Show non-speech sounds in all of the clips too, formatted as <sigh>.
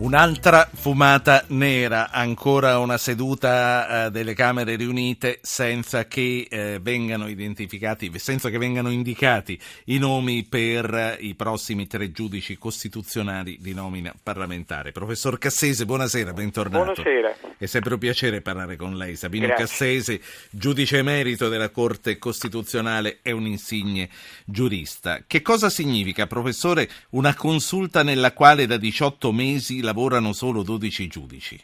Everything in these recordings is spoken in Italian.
Un'altra fumata nera, ancora una seduta eh, delle Camere riunite senza che eh, vengano identificati, senza che vengano indicati i nomi per eh, i prossimi tre giudici costituzionali di nomina parlamentare. Professor Cassese, buonasera, bentornato. Buonasera. È sempre un piacere parlare con lei. Sabino Grazie. Cassese, giudice emerito della Corte Costituzionale e un insigne giurista. Che cosa significa, professore, una consulta nella quale da 18 mesi lavorano solo 12 giudici?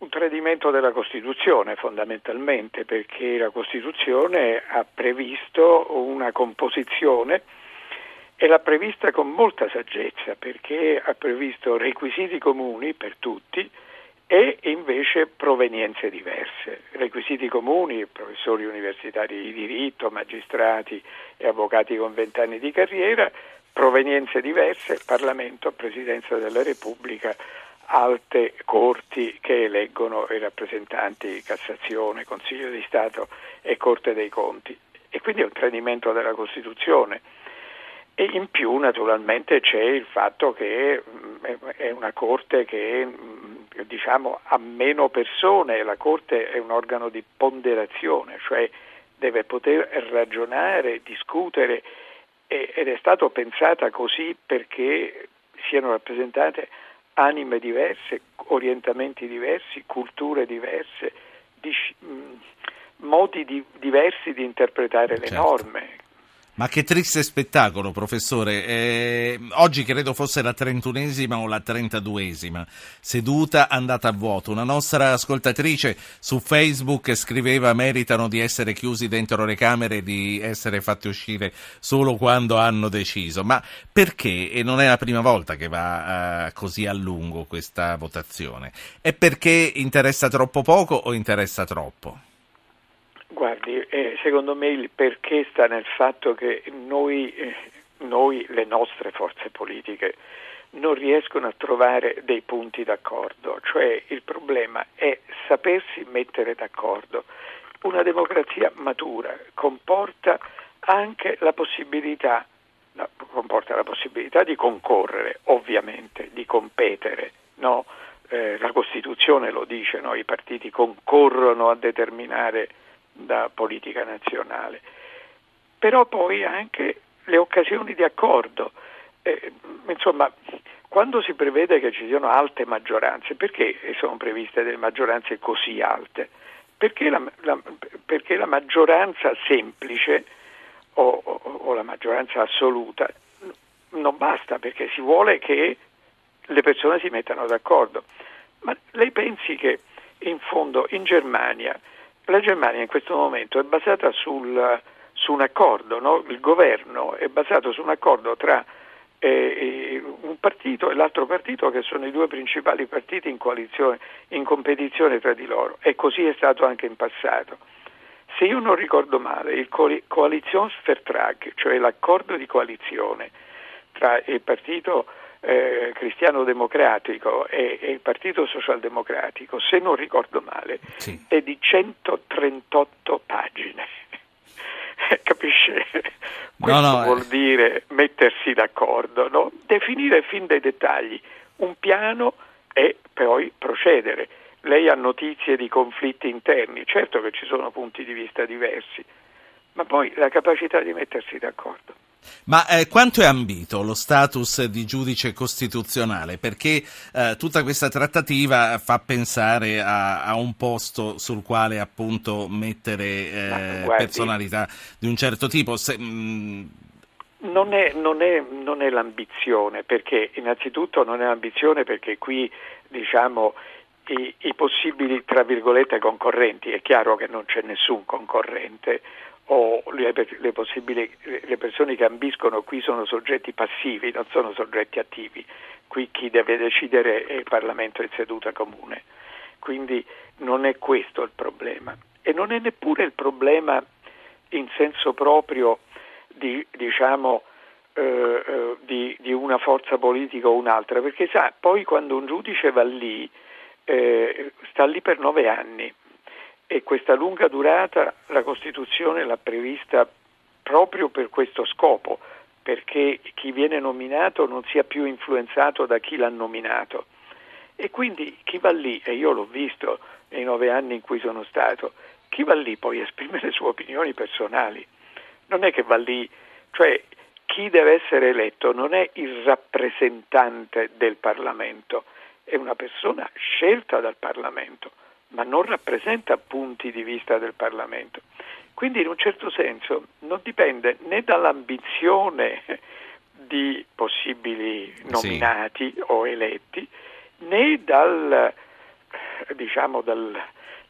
Un tradimento della Costituzione fondamentalmente perché la Costituzione ha previsto una composizione e l'ha prevista con molta saggezza perché ha previsto requisiti comuni per tutti e invece provenienze diverse. Requisiti comuni, professori universitari di diritto, magistrati e avvocati con vent'anni di carriera, provenienze diverse, Parlamento, Presidenza della Repubblica, alte corti che eleggono i rappresentanti Cassazione, Consiglio di Stato e Corte dei Conti. E quindi è un tradimento della Costituzione. E in più naturalmente c'è il fatto che mh, è una Corte che mh, diciamo, ha meno persone, la Corte è un organo di ponderazione, cioè deve poter ragionare, discutere ed è stato pensata così perché siano rappresentate anime diverse, orientamenti diversi, culture diverse, modi di, diversi di interpretare le certo. norme. Ma che triste spettacolo, professore. Eh, oggi credo fosse la trentunesima o la trentaduesima seduta andata a vuoto. Una nostra ascoltatrice su Facebook scriveva meritano di essere chiusi dentro le camere e di essere fatti uscire solo quando hanno deciso. Ma perché? E non è la prima volta che va eh, così a lungo questa votazione. È perché interessa troppo poco o interessa troppo? Guardi, eh, secondo me il perché sta nel fatto che noi, eh, noi, le nostre forze politiche, non riescono a trovare dei punti d'accordo, cioè il problema è sapersi mettere d'accordo. Una democrazia matura comporta anche la possibilità, no, comporta la possibilità di concorrere, ovviamente, di competere, no? eh, la Costituzione lo dice, no? i partiti concorrono a determinare da politica nazionale, però poi anche le occasioni di accordo. Eh, insomma, quando si prevede che ci siano alte maggioranze, perché sono previste delle maggioranze così alte? Perché la, la, perché la maggioranza semplice o, o, o la maggioranza assoluta non basta, perché si vuole che le persone si mettano d'accordo. Ma lei pensi che in fondo in Germania la Germania in questo momento è basata sul, su un accordo, no? il governo è basato su un accordo tra eh, un partito e l'altro partito che sono i due principali partiti in in competizione tra di loro e così è stato anche in passato. Se io non ricordo male, il Koalitionsvertrag, cioè l'accordo di coalizione tra il partito eh, cristiano democratico e, e, il partito socialdemocratico, se non ricordo male, sì. è di 138 pagine. <laughs> Capisce? Questo no, no, vuol eh. dire mettersi d'accordo, no? definire fin dai dettagli un piano e poi procedere. Lei ha notizie di conflitti interni, certo che ci sono punti di vista diversi, ma poi la capacità di mettersi d'accordo. Ma eh, quanto è ambito lo status di giudice costituzionale? Perché eh, tutta questa trattativa fa pensare a, a, un posto sul quale appunto mettere eh, guardi, personalità di un certo tipo. Se, mh... non, è, non, è, non è l'ambizione, perché innanzitutto non è l'ambizione perché qui diciamo i, i possibili tra virgolette concorrenti, è chiaro che non c'è nessun concorrente o le, le, le persone che ambiscono qui sono soggetti passivi, non sono soggetti attivi. Qui chi deve decidere è il Parlamento in seduta comune. Quindi non è questo il problema. E non è neppure il problema in senso proprio di, diciamo, eh, eh, di, di una forza politica o un'altra, perché sa, poi quando un giudice va lì, eh, sta lì per nove anni e questa lunga durata la Costituzione l'ha prevista proprio per questo scopo, perché chi viene nominato non sia più influenzato da chi l'ha nominato. E quindi chi va lì, e io l'ho visto nei nove anni in cui sono stato, chi va lì poi esprime le sue opinioni personali. Non è che va lì, cioè chi deve essere eletto non è il rappresentante del Parlamento, è una persona scelta dal Parlamento, ma non rappresenta punti di vista del Parlamento. Quindi in un certo senso non dipende né dall'ambizione di possibili nominati sì. o eletti, né dal, diciamo, dal,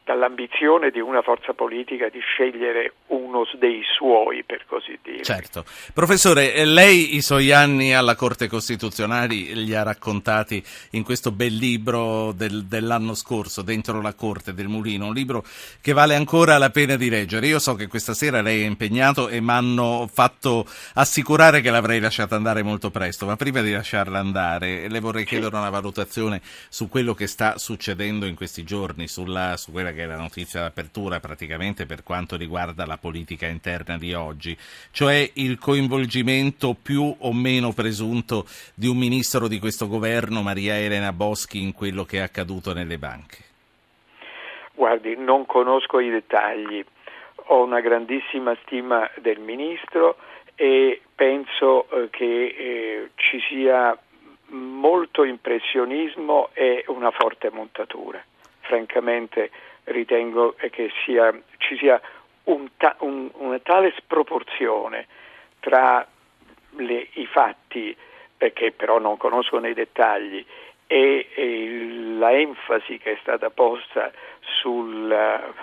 dall'ambizione di una forza politica di scegliere uno dei suoi, per così dire. Certo. Professore, eh, lei i suoi anni alla Corte Costituzionale li ha raccontati in questo bel libro del, dell'anno scorso, Dentro la Corte del Mulino, un libro che vale ancora la pena di leggere. Io so che questa sera lei è impegnato e mi hanno fatto assicurare che l'avrei lasciata andare molto presto, ma prima di lasciarla andare le vorrei chiedere una valutazione su quello che sta succedendo in questi giorni, sulla, su quella che è la notizia d'apertura praticamente per quanto riguarda la politica interna di oggi, cioè il coinvolgimento più o meno presunto di un ministro di questo governo, Maria Elena Boschi, in quello che è accaduto nelle banche. Guardi, non conosco i dettagli, ho una grandissima stima del ministro e penso eh, che eh, ci sia molto impressionismo e una forte montatura. Francamente ritengo che sia, ci sia un ta, un, una tale sproporzione tra le, i fatti, eh, che però non conosco nei dettagli, e, e la enfasi che è stata posta sul,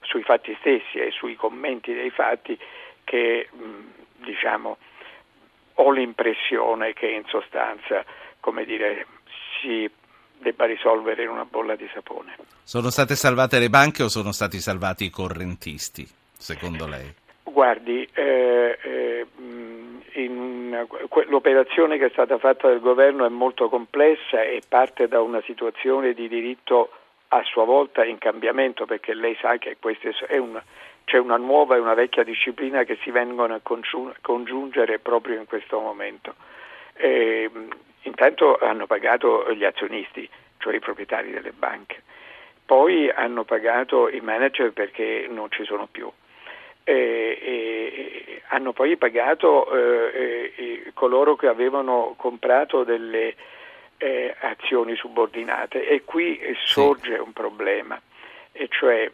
sui fatti stessi e sui commenti dei fatti che mh, diciamo, ho l'impressione che in sostanza come dire, si debba risolvere in una bolla di sapone. Sono state salvate le banche o sono stati salvati i correntisti, secondo lei? Guardi, eh, eh, in, l'operazione che è stata fatta dal governo è molto complessa e parte da una situazione di diritto a sua volta in cambiamento, perché lei sa che una, c'è una nuova e una vecchia disciplina che si vengono a congiungere proprio in questo momento. Eh, Intanto hanno pagato gli azionisti, cioè i proprietari delle banche, poi hanno pagato i manager perché non ci sono più. E, e, hanno poi pagato eh, eh, coloro che avevano comprato delle eh, azioni subordinate. E qui sorge un problema, e cioè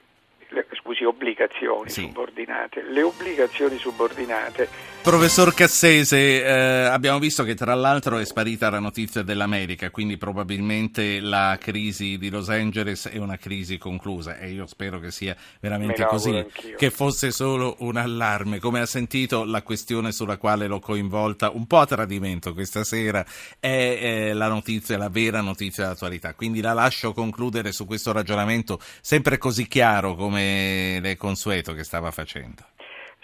scusi, obbligazioni sì. subordinate. Le obbligazioni subordinate. Professor Cassese, eh, abbiamo visto che tra l'altro è sparita la notizia dell'America, quindi probabilmente la crisi di Los Angeles è una crisi conclusa e io spero che sia veramente così, anch'io. che fosse solo un allarme. Come ha sentito, la questione sulla quale l'ho coinvolta un po' a tradimento questa sera è eh, la notizia, la vera notizia d'attualità. Quindi la lascio concludere su questo ragionamento sempre così chiaro come come le consueto che stava facendo.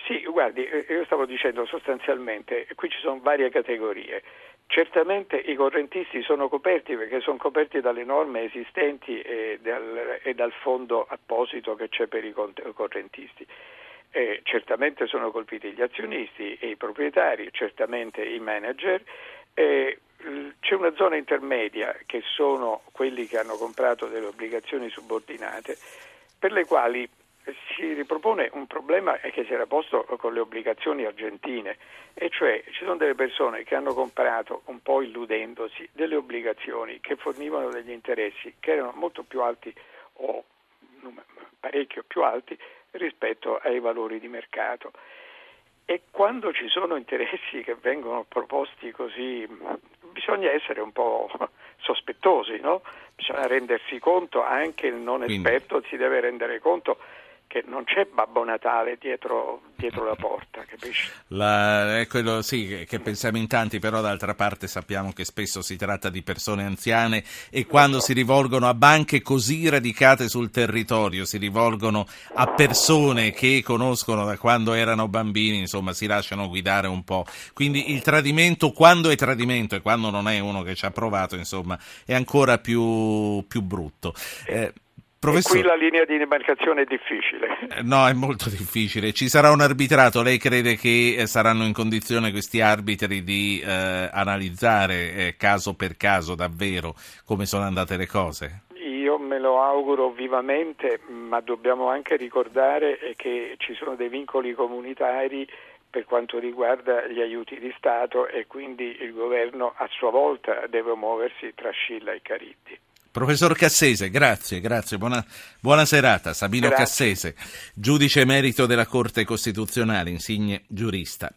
Sì, guardi, eh, io stavo dicendo sostanzialmente, qui ci sono varie categorie. Certamente i correntisti sono coperti perché sono coperti dalle norme esistenti e dal, e dal fondo apposito che c'è per i correntisti. Eh, certamente sono colpiti gli azionisti e i proprietari, certamente i manager. Eh, c'è una zona intermedia che sono quelli che hanno comprato delle obbligazioni subordinate per le quali si ripropone un problema che si era posto con le obbligazioni argentine, e cioè ci sono delle persone che hanno comprato, un po' illudendosi, delle obbligazioni che fornivano degli interessi che erano molto più alti o parecchio più alti rispetto ai valori di mercato. E quando ci sono interessi che vengono proposti così, bisogna essere un po' sospettosi, no? bisogna rendersi conto, anche il non esperto si deve rendere conto che non c'è Babbo Natale dietro, dietro la porta, capisci? La, è quello sì, che pensiamo in tanti, però d'altra parte sappiamo che spesso si tratta di persone anziane e quando so. si rivolgono a banche così radicate sul territorio, si rivolgono a persone che conoscono da quando erano bambini, insomma si lasciano guidare un po'. Quindi il tradimento, quando è tradimento e quando non è uno che ci ha provato, insomma, è ancora più, più brutto. Eh, Professor... E qui la linea di demarcazione è difficile. Eh, no, è molto difficile. Ci sarà un arbitrato. Lei crede che eh, saranno in condizione questi arbitri di eh, analizzare eh, caso per caso davvero come sono andate le cose? Io me lo auguro vivamente, ma dobbiamo anche ricordare che ci sono dei vincoli comunitari per quanto riguarda gli aiuti di Stato e quindi il governo a sua volta deve muoversi tra Scilla e Cariddi. Professor Cassese, grazie, grazie, buona, buona serata. Sabino grazie. Cassese, giudice emerito della Corte Costituzionale, insigne giurista.